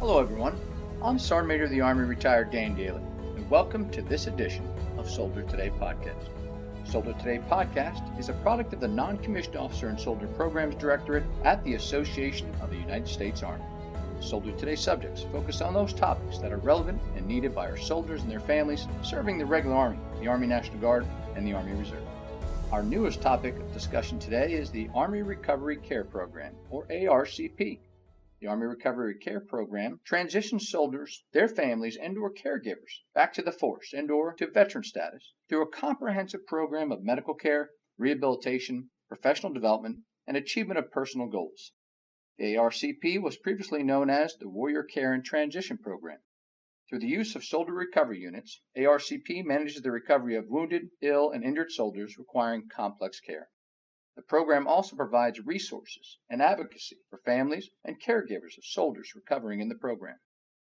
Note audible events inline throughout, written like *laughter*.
Hello, everyone. I'm Sergeant Major of the Army retired Dan Dailey, and welcome to this edition of Soldier Today podcast. Soldier Today podcast is a product of the Non Commissioned Officer and Soldier Programs Directorate at the Association of the United States Army. Soldier Today subjects focus on those topics that are relevant and needed by our soldiers and their families serving the regular Army, the Army National Guard, and the Army Reserve. Our newest topic of discussion today is the Army Recovery Care Program, or ARCP. The Army Recovery Care Program transitions soldiers, their families, and/or caregivers back to the force and/or to veteran status through a comprehensive program of medical care, rehabilitation, professional development, and achievement of personal goals. The ARCP was previously known as the Warrior Care and Transition Program. Through the use of soldier recovery units, ARCP manages the recovery of wounded, ill, and injured soldiers requiring complex care. The program also provides resources and advocacy for families and caregivers of soldiers recovering in the program.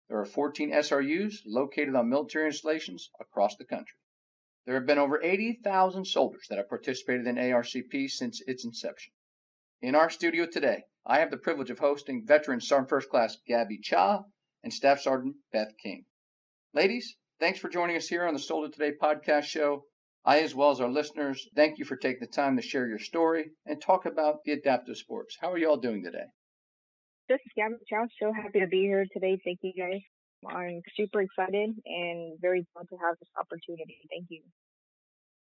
There are 14 SRUs located on military installations across the country. There have been over 80,000 soldiers that have participated in ARCP since its inception. In our studio today, I have the privilege of hosting veteran Sergeant First Class Gabby Cha and Staff Sergeant Beth King. Ladies, thanks for joining us here on the Soldier Today podcast show. I, as well as our listeners, thank you for taking the time to share your story and talk about the adaptive sports. How are you all doing today? This is Gabby Chow. So happy to be here today. Thank you guys. I'm super excited and very glad to have this opportunity. Thank you.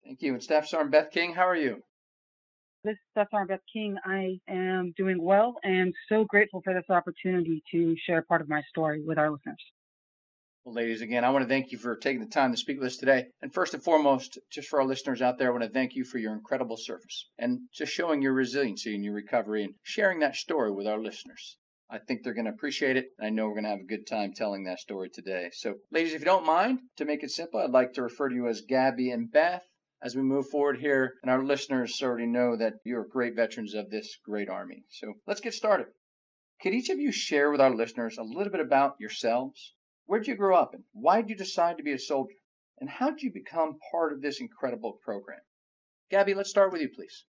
Thank you. And Staff Sergeant Beth King, how are you? This is Staff Sergeant Beth King. I am doing well and so grateful for this opportunity to share part of my story with our listeners. Well, ladies, again, I want to thank you for taking the time to speak with us today. And first and foremost, just for our listeners out there, I want to thank you for your incredible service and just showing your resiliency and your recovery and sharing that story with our listeners. I think they're going to appreciate it. I know we're going to have a good time telling that story today. So, ladies, if you don't mind, to make it simple, I'd like to refer to you as Gabby and Beth as we move forward here. And our listeners already know that you're great veterans of this great Army. So, let's get started. Could each of you share with our listeners a little bit about yourselves, Where'd you grow up and why did you decide to be a soldier? And how did you become part of this incredible program? Gabby, let's start with you, please.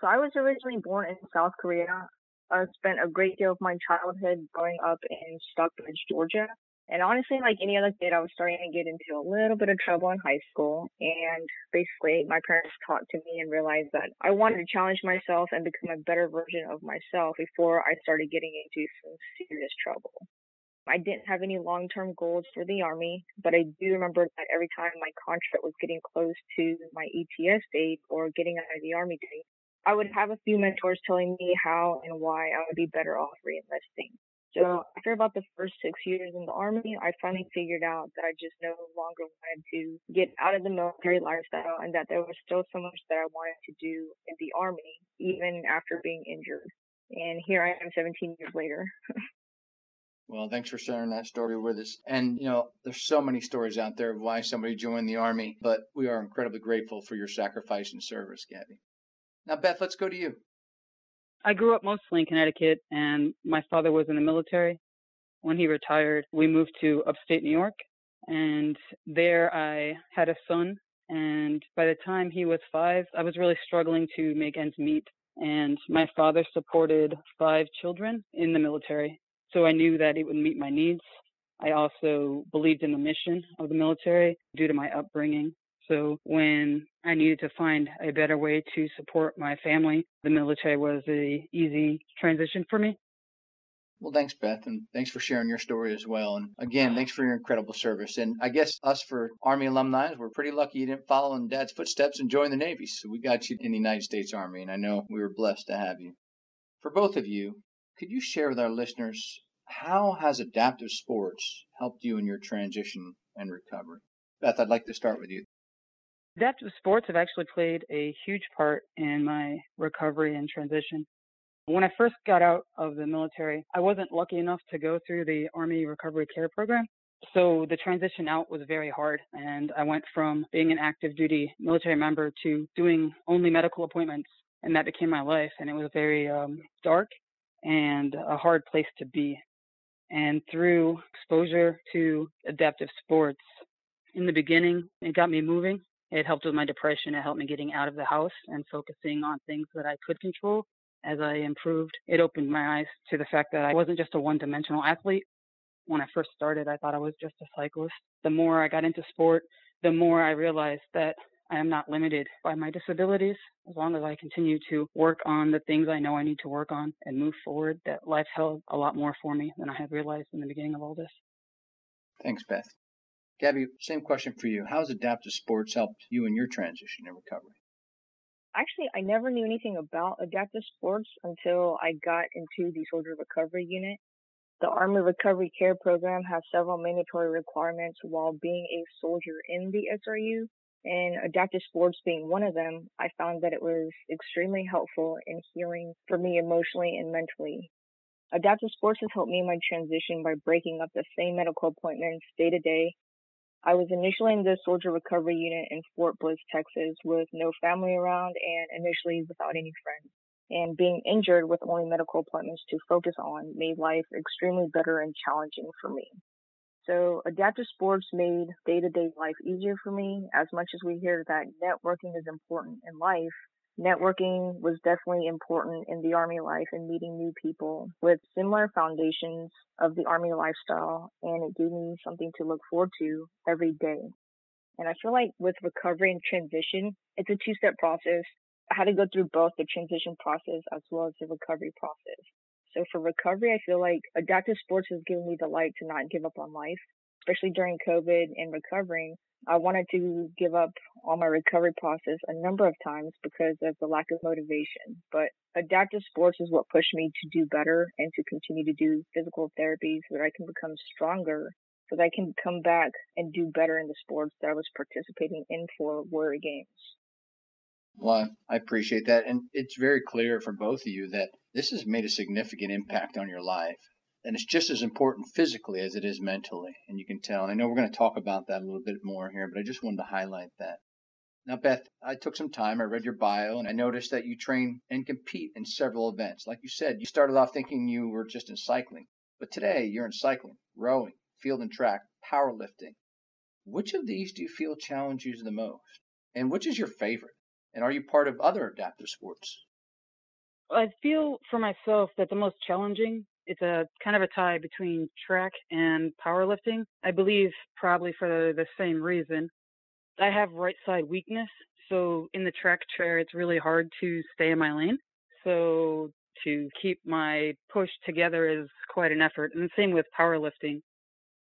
So I was originally born in South Korea. I spent a great deal of my childhood growing up in Stockbridge, Georgia. And honestly, like any other kid, I was starting to get into a little bit of trouble in high school. And basically, my parents talked to me and realized that I wanted to challenge myself and become a better version of myself before I started getting into some serious trouble. I didn't have any long term goals for the Army, but I do remember that every time my contract was getting close to my ETS date or getting out of the Army date, I would have a few mentors telling me how and why I would be better off reenlisting. So after about the first six years in the Army, I finally figured out that I just no longer wanted to get out of the military lifestyle and that there was still so much that I wanted to do in the Army, even after being injured. And here I am 17 years later. *laughs* Well, thanks for sharing that story with us. And, you know, there's so many stories out there of why somebody joined the Army, but we are incredibly grateful for your sacrifice and service, Gabby. Now, Beth, let's go to you. I grew up mostly in Connecticut, and my father was in the military. When he retired, we moved to upstate New York, and there I had a son. And by the time he was five, I was really struggling to make ends meet. And my father supported five children in the military. So I knew that it would meet my needs. I also believed in the mission of the military due to my upbringing. So when I needed to find a better way to support my family, the military was a easy transition for me. Well, thanks, Beth, and thanks for sharing your story as well. And again, thanks for your incredible service. And I guess us for Army alumni, we're pretty lucky you didn't follow in Dad's footsteps and join the Navy. So we got you in the United States Army, and I know we were blessed to have you. For both of you, could you share with our listeners how has adaptive sports helped you in your transition and recovery? Beth, I'd like to start with you. Adaptive sports have actually played a huge part in my recovery and transition. When I first got out of the military, I wasn't lucky enough to go through the Army Recovery Care Program. So the transition out was very hard. And I went from being an active duty military member to doing only medical appointments. And that became my life. And it was very um, dark and a hard place to be. And through exposure to adaptive sports, in the beginning, it got me moving. It helped with my depression. It helped me getting out of the house and focusing on things that I could control. As I improved, it opened my eyes to the fact that I wasn't just a one dimensional athlete, When I first started, I thought I was just a cyclist. The more I got into sport, the more I realized that I am not limited by my disabilities. As long as I continue to work on the things I know I need to work on and move forward, that life held a lot more for me than I had realized in the beginning of all this. Thanks, Beth. Gabby, same question for you. How has adaptive sports helped you in your transition and recovery? Actually, I never knew anything about adaptive sports until I got into the soldier recovery unit. The Army Recovery Care Program has several mandatory requirements while being a soldier in the SRU, and adaptive sports being one of them, I found that it was extremely helpful in healing for me emotionally and mentally. Adaptive sports has helped me in my transition by breaking up the same medical appointments day to day. I was initially in the soldier recovery unit in Fort Bliss, Texas, with no family around and initially without any friends. And being injured with only medical appointments to focus on made life extremely bitter and challenging for me. So adaptive sports made day to day life easier for me. As much as we hear that networking is important in life, networking was definitely important in the Army life and meeting new people with similar foundations of the Army lifestyle. And it gave me something to look forward to every day. And I feel like with recovery and transition, it's a two step process. I had to go through both the transition process as well as the recovery process. So for recovery, I feel like adaptive sports has given me the light to not give up on life, especially during COVID and recovering. I wanted to give up on my recovery process a number of times because of the lack of motivation. But adaptive sports is what pushed me to do better and to continue to do physical therapy so that I can become stronger, so that I can come back and do better in the sports that I was participating in for Warrior Games. Well, I appreciate that. And it's very clear for both of you that this has made a significant impact on your life. And it's just as important physically as it is mentally. And you can tell. And I know we're going to talk about that a little bit more here, but I just wanted to highlight that. Now, Beth, I took some time. I read your bio and I noticed that you train and compete in several events. Like you said, you started off thinking you were just in cycling, but today you're in cycling, rowing, field and track, powerlifting. Which of these do you feel challenges you the most? And which is your favorite? And are you part of other adaptive sports? I feel for myself that the most challenging it's a kind of a tie between track and powerlifting. I believe probably for the same reason. I have right side weakness, so in the track chair it's really hard to stay in my lane. So to keep my push together is quite an effort. And the same with powerlifting.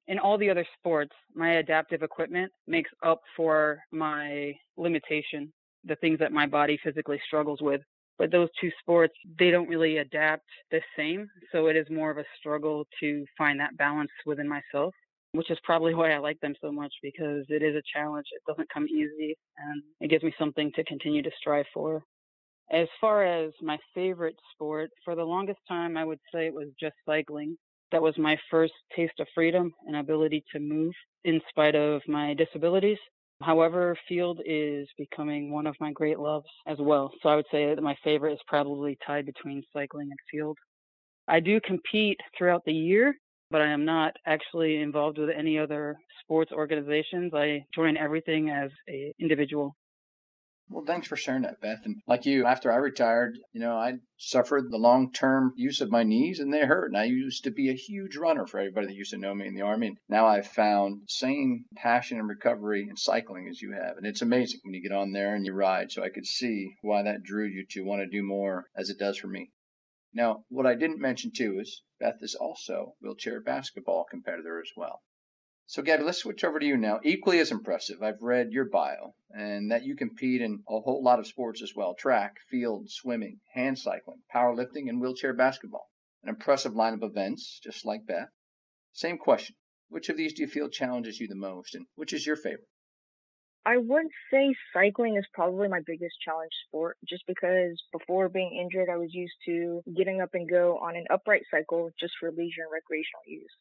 In all the other sports, my adaptive equipment makes up for my limitation, the things that my body physically struggles with but those two sports they don't really adapt the same so it is more of a struggle to find that balance within myself which is probably why I like them so much because it is a challenge it doesn't come easy and it gives me something to continue to strive for. As far as my favorite sport for the longest time I would say it was just cycling. That was my first taste of freedom and ability to move in spite of my disabilities However, field is becoming one of my great loves as well. So I would say that my favorite is probably tied between cycling and field. I do compete throughout the year, but I am not actually involved with any other sports organizations. I join everything as an individual. Well, thanks for sharing that, Beth. And like you, after I retired, you know, I suffered the long term use of my knees and they hurt. And I used to be a huge runner for everybody that used to know me in the Army. And now I've found same passion and recovery in cycling as you have. And it's amazing when you get on there and you ride. So I could see why that drew you to want to do more as it does for me. Now, what I didn't mention too is Beth is also wheelchair basketball competitor as well. So, Gabby, let's switch over to you now. Equally as impressive, I've read your bio and that you compete in a whole lot of sports as well track, field, swimming, hand cycling, powerlifting, and wheelchair basketball. An impressive line of events, just like Beth. Same question. Which of these do you feel challenges you the most, and which is your favorite? I would say cycling is probably my biggest challenge sport just because before being injured, I was used to getting up and go on an upright cycle just for leisure and recreational use.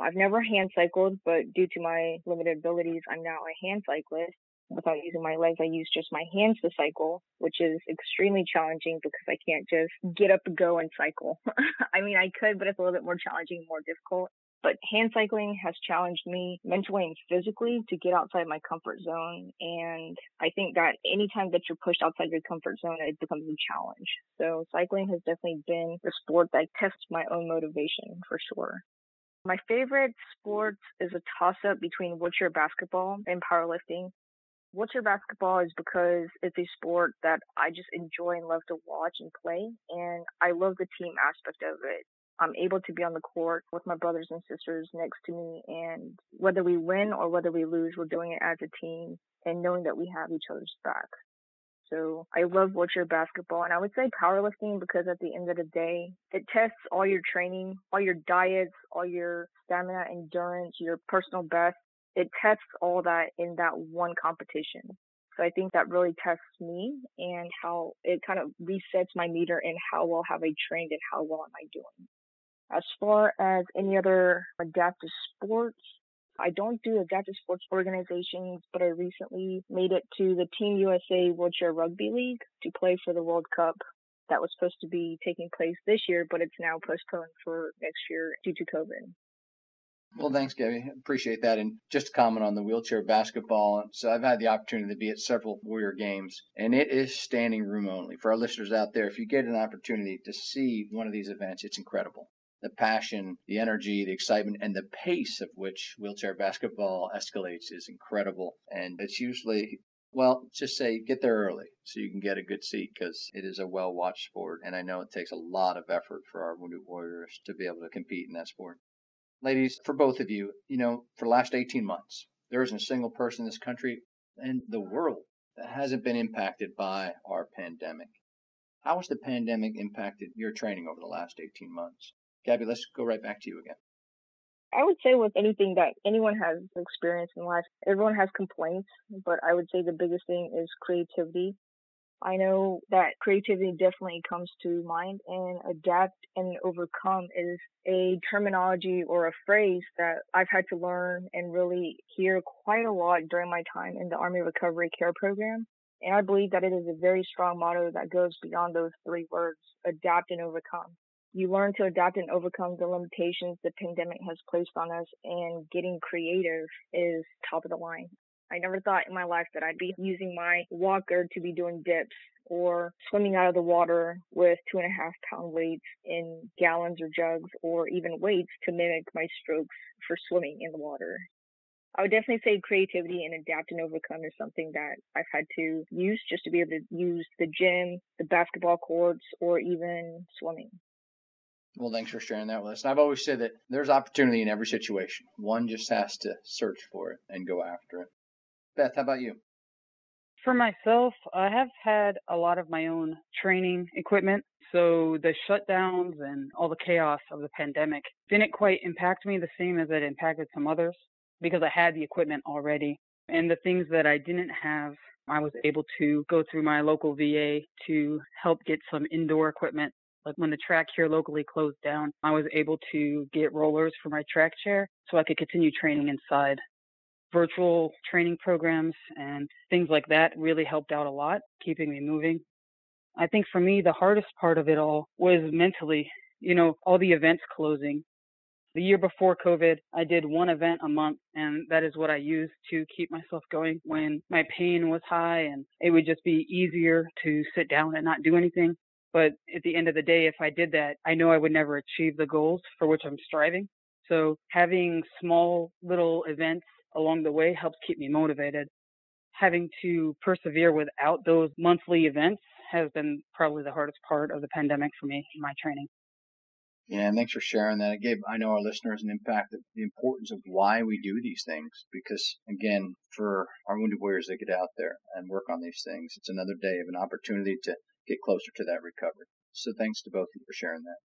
I've never hand cycled, but due to my limited abilities, I'm now a hand cyclist. Without using my legs, I use just my hands to cycle, which is extremely challenging because I can't just get up and go and cycle. *laughs* I mean, I could, but it's a little bit more challenging, more difficult. But hand cycling has challenged me mentally and physically to get outside my comfort zone. And I think that anytime that you're pushed outside your comfort zone, it becomes a challenge. So cycling has definitely been the sport that tests my own motivation for sure. My favorite sports is a toss up between wheelchair basketball and powerlifting. Wheelchair basketball is because it's a sport that I just enjoy and love to watch and play, and I love the team aspect of it. I'm able to be on the court with my brothers and sisters next to me, and whether we win or whether we lose, we're doing it as a team and knowing that we have each other's back. So I love wheelchair basketball and I would say powerlifting because at the end of the day, it tests all your training, all your diets, all your stamina, endurance, your personal best. It tests all that in that one competition. So I think that really tests me and how it kind of resets my meter and how well have I trained and how well am I doing. As far as any other adaptive sports, I don't do adaptive sports organizations, but I recently made it to the Team USA Wheelchair Rugby League to play for the World Cup that was supposed to be taking place this year, but it's now postponed for next year due to COVID. Well, thanks, Gabby. Appreciate that. And just to comment on the wheelchair basketball. So I've had the opportunity to be at several Warrior games, and it is standing room only. For our listeners out there, if you get an opportunity to see one of these events, it's incredible the passion, the energy, the excitement, and the pace of which wheelchair basketball escalates is incredible. And it's usually, well, just say get there early so you can get a good seat because it is a well watched sport. And I know it takes a lot of effort for our Wounded Warriors to be able to compete in that sport. Ladies, for both of you, you know, for the last 18 months, there isn't a single person in this country and the world that hasn't been impacted by our pandemic. How has the pandemic impacted your training over the last 18 months? Gabby, let's go right back to you again. I would say with anything that anyone has experienced in life, everyone has complaints, but I would say the biggest thing is creativity. I know that creativity definitely comes to mind and adapt and overcome is a terminology or a phrase that I've had to learn and really hear quite a lot during my time in the Army Recovery Care Program. And I believe that it is a very strong motto that goes beyond those three words, adapt and overcome you learn to adapt and overcome the limitations the pandemic has placed on us and getting creative is top of the line. I never thought in my life that I'd be using my walker to be doing dips or swimming out of the water with two and a half pound weights in gallons or jugs or even weights to mimic my strokes for swimming in the water. I would definitely say creativity and adapt and overcome is something that I've had to use just to be able to use the gym, the basketball courts, or even swimming. Well, thanks for sharing that with us. And I've always said that there's opportunity in every situation. One just has to search for it and go after it. Beth, how about you? For myself, I have had a lot of my own training equipment. So the shutdowns and all the chaos of the pandemic didn't quite impact me the same as it impacted some others because I had the equipment already. And the things that I didn't have, I was able to go through my local VA to help get some indoor equipment like when the track here locally closed down, I was able to get rollers for my track chair so I could continue training inside. Virtual training programs and things like that really helped out a lot, keeping me moving. I think for me, the hardest part of it all was mentally, you know, all the events closing. The year before COVID, I did one event a month, and that is what I used to keep myself going when my pain was high and it would just be easier to sit down and not do anything. But at the end of the day, if I did that, I know I would never achieve the goals for which I'm striving. So having small little events along the way helps keep me motivated. Having to persevere without those monthly events has been probably the hardest part of the pandemic for me in my training. Yeah, thanks for sharing that. It gave I know our listeners an impact of the importance of why we do these things. Because again, for our wounded warriors that get out there and work on these things, it's another day of an opportunity to get closer to that recovery. So thanks to both of you for sharing that.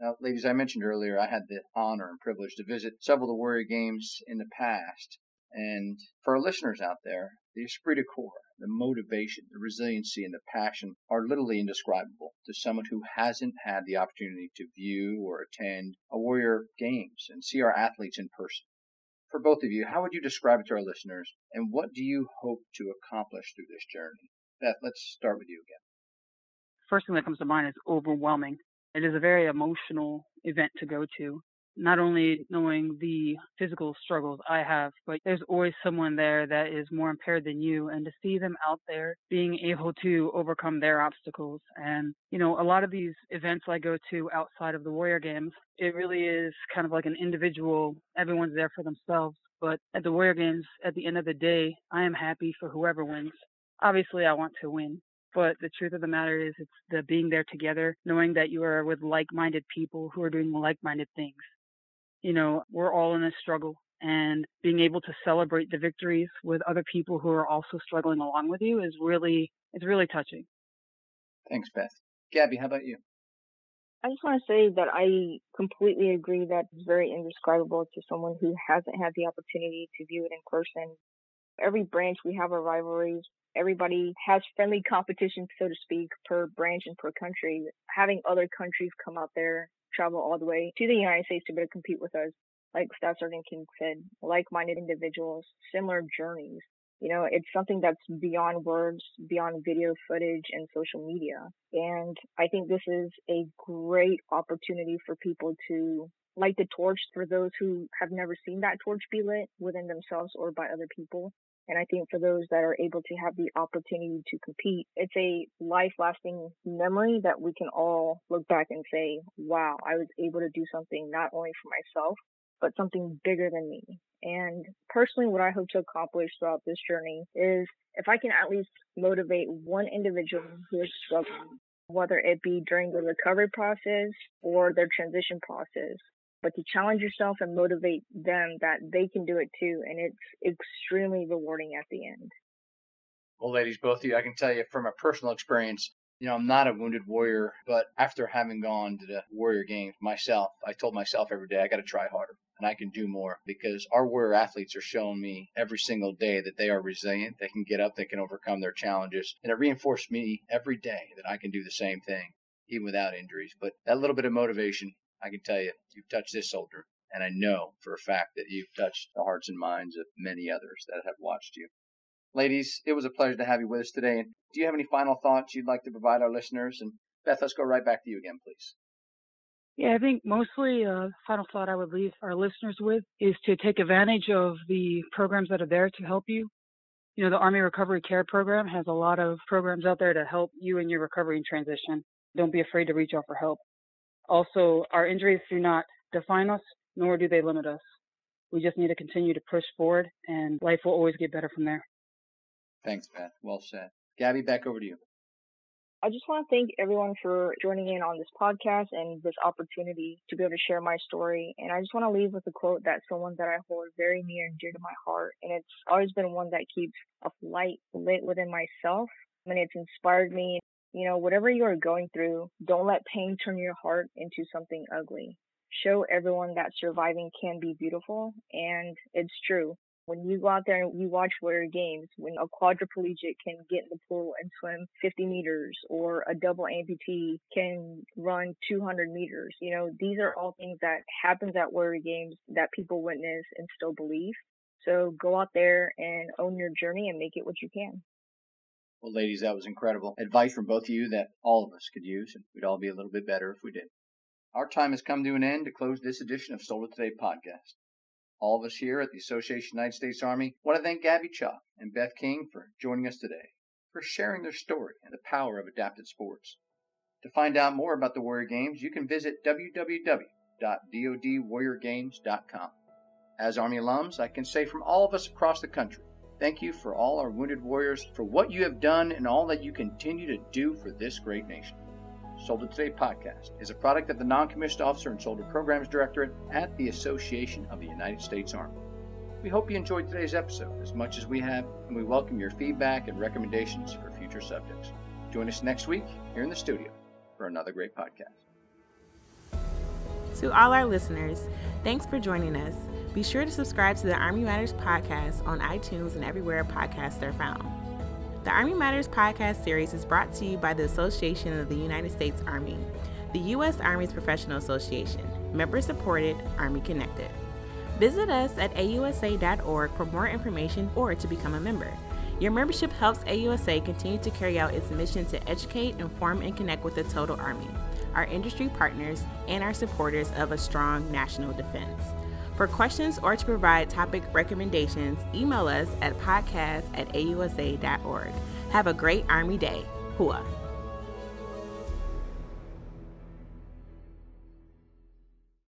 Now, ladies, I mentioned earlier I had the honor and privilege to visit several of the Warrior Games in the past. And for our listeners out there, the esprit de corps, the motivation, the resiliency, and the passion are literally indescribable to someone who hasn't had the opportunity to view or attend a Warrior Games and see our athletes in person. For both of you, how would you describe it to our listeners, and what do you hope to accomplish through this journey? Beth, let's start with you again first thing that comes to mind is overwhelming. It is a very emotional event to go to. not only knowing the physical struggles I have, but there's always someone there that is more impaired than you. And to see them out there being able to overcome their obstacles. And, you know, a lot of these events I go to outside of the Warrior Games, it really is kind of like an individual, everyone's there for themselves. But at the Warrior Games, at the end of the day, I am happy for whoever wins. Obviously, I want to win, but the truth of the matter is, it's the being there together, knowing that you are with like minded people who are doing like minded things. You know, we're all in a struggle, and being able to celebrate the victories with other people who are also struggling along with you is really, it's really touching. Thanks, Beth. Gabby, how about you? I just want to say that I completely agree that it's very indescribable to someone who hasn't had the opportunity to view it in person. Every branch we have our rivalries everybody has friendly competition, so to speak, per branch and per country. Having other countries come out there, travel all the way to the United States to be able to compete with us, like Staff Sergeant King said, like-minded individuals, similar journeys. You know, it's something that's beyond words, beyond video footage and social media. And I think this is a great opportunity for people to light the torch for those who have never seen that torch be lit within themselves or by other people. And I think for those that are able to have the opportunity to compete, it's a life lasting memory that we can all look back and say, wow, I was able to do something not only for myself, but something bigger than me. And personally, what I hope to accomplish throughout this journey is if I can at least motivate one individual who is struggling, whether it be during the recovery process or their transition process, but to challenge yourself and motivate them that they can do it too. And it's extremely rewarding at the end. Well, ladies, both of you, I can tell you from a personal experience, you know, I'm not a wounded warrior, but after having gone to the warrior games myself, I told myself every day I got to try harder and I can do more because our warrior athletes are showing me every single day that they are resilient, they can get up, they can overcome their challenges. And it reinforced me every day that I can do the same thing, even without injuries. But that little bit of motivation I can tell you, you've touched this soldier, and I know for a fact that you've touched the hearts and minds of many others that have watched you. Ladies, it was a pleasure to have you with us today. And do you have any final thoughts you'd like to provide our listeners? And Beth, let's go right back to you again, please. Yeah, I think mostly uh, final thought I would leave our listeners with is to take advantage of the programs that are there to help you. You know, the Army Recovery Care Program has a lot of programs out there to help you in your recovery and transition. Don't be afraid to reach out for help. Also, our injuries do not define us, nor do they limit us. We just need to continue to push forward, and life will always get better from there. Thanks, Beth. Well said. Gabby, back over to you. I just want to thank everyone for joining in on this podcast and this opportunity to be able to share my story. And I just want to leave with a quote that's someone that I hold very near and dear to my heart. And it's always been one that keeps a light lit within myself. And it's inspired me you know, whatever you are going through, don't let pain turn your heart into something ugly. Show everyone that surviving can be beautiful, and it's true. When you go out there and you watch warrior games, when a quadriplegic can get in the pool and swim 50 meters, or a double amputee can run 200 meters, you know, these are all things that happens at warrior games that people witness and still believe. So go out there and own your journey and make it what you can. Well, ladies, that was incredible. Advice from both of you that all of us could use, and we'd all be a little bit better if we did. Our time has come to an end to close this edition of Soldier Today podcast. All of us here at the Association United States Army want to thank Gabby Chalk and Beth King for joining us today, for sharing their story and the power of adapted sports. To find out more about the Warrior Games, you can visit www.dodwarriorgames.com. As Army alums, I can say from all of us across the country, Thank you for all our wounded warriors, for what you have done and all that you continue to do for this great nation. Soldier Today podcast is a product of the Non Commissioned Officer and Soldier Programs Directorate at the Association of the United States Army. We hope you enjoyed today's episode as much as we have, and we welcome your feedback and recommendations for future subjects. Join us next week here in the studio for another great podcast. To all our listeners, thanks for joining us. Be sure to subscribe to the Army Matters podcast on iTunes and everywhere podcasts are found. The Army Matters podcast series is brought to you by the Association of the United States Army, the U.S. Army's professional association, member supported, Army connected. Visit us at ausa.org for more information or to become a member. Your membership helps AUSA continue to carry out its mission to educate, inform, and connect with the total Army. our industry partners, and our supporters of a strong national defense. For questions or to provide topic recommendations, email us at podcast at ausa.org. Have a great Army Day. Hooah.